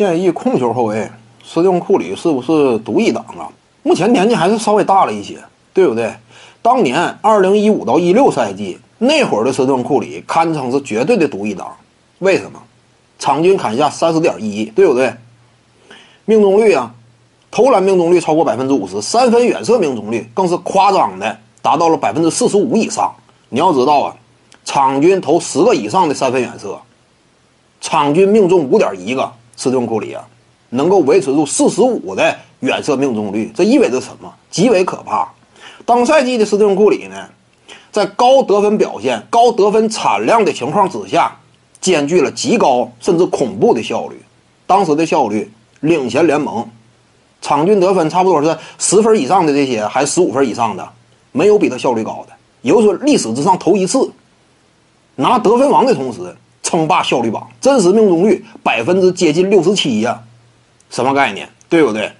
现役控球后卫斯蒂芬库里是不是独一档啊？目前年纪还是稍微大了一些，对不对？当年二零一五到一六赛季那会儿的斯蒂芬库里堪称是绝对的独一档。为什么？场均砍下三十点一，对不对？命中率啊，投篮命中率超过百分之五十，三分远射命中率更是夸张的达到了百分之四十五以上。你要知道啊，场均投十个以上的三分远射，场均命中五点一个。斯蒂芬库里啊，能够维持住四十五的远射命中率，这意味着什么？极为可怕。当赛季的斯蒂芬库里呢，在高得分表现、高得分产量的情况之下，兼具了极高甚至恐怖的效率。当时的效率领先联盟，场均得分差不多是十分以上的这些，还十五分以上的，没有比他效率高的。也就是说，历史之上头一次拿得分王的同时。称霸效率榜，真实命中率百分之接近六十七呀，什么概念？对不对？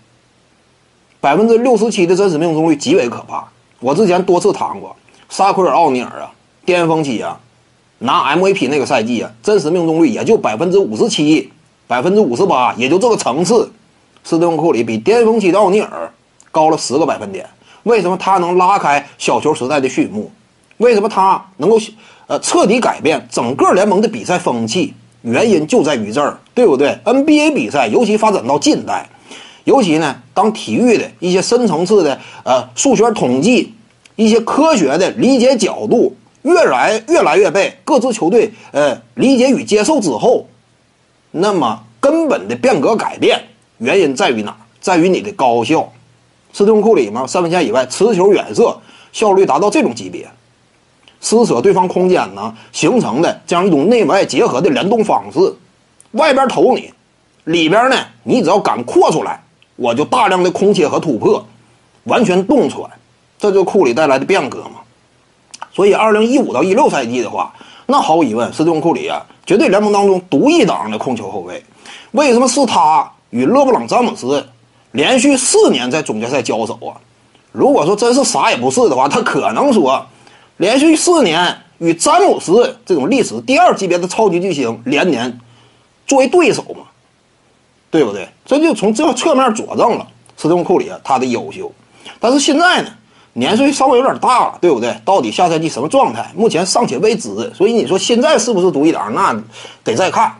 百分之六十七的真实命中率极为可怕。我之前多次谈过，沙奎尔·奥尼尔啊，巅峰期啊，拿 MVP 那个赛季啊，真实命中率也就百分之五十七、百分之五十八，也就这个层次。斯蒂芬·库里比巅峰期的奥尼尔高了十个百分点。为什么他能拉开小球时代的序幕？为什么他能够？呃，彻底改变整个联盟的比赛风气，原因就在于这儿，对不对？NBA 比赛，尤其发展到近代，尤其呢，当体育的一些深层次的呃数学统计、一些科学的理解角度越来越来越被各支球队呃理解与接受之后，那么根本的变革改变原因在于哪？在于你的高效。斯蒂库里嘛，三分线以外持球远射效率达到这种级别。撕扯对方空间呢，形成的这样一种内外结合的联动方式，外边投你，里边呢，你只要敢扩出来，我就大量的空切和突破，完全洞穿，这就库里带来的变革嘛。所以，二零一五到一六赛季的话，那毫无疑问，斯蒂芬库里啊，绝对联盟当中独一档的控球后卫。为什么是他与勒布朗詹姆斯连续四年在总决赛交手啊？如果说真是啥也不是的话，他可能说。连续四年与詹姆斯这种历史第二级别的超级巨星连年作为对手嘛，对不对？这就从这侧面佐证了斯蒂芬库里他的优秀。但是现在呢，年岁稍微有点大了，对不对？到底下赛季什么状态，目前尚且未知。所以你说现在是不是独一档，那得再看。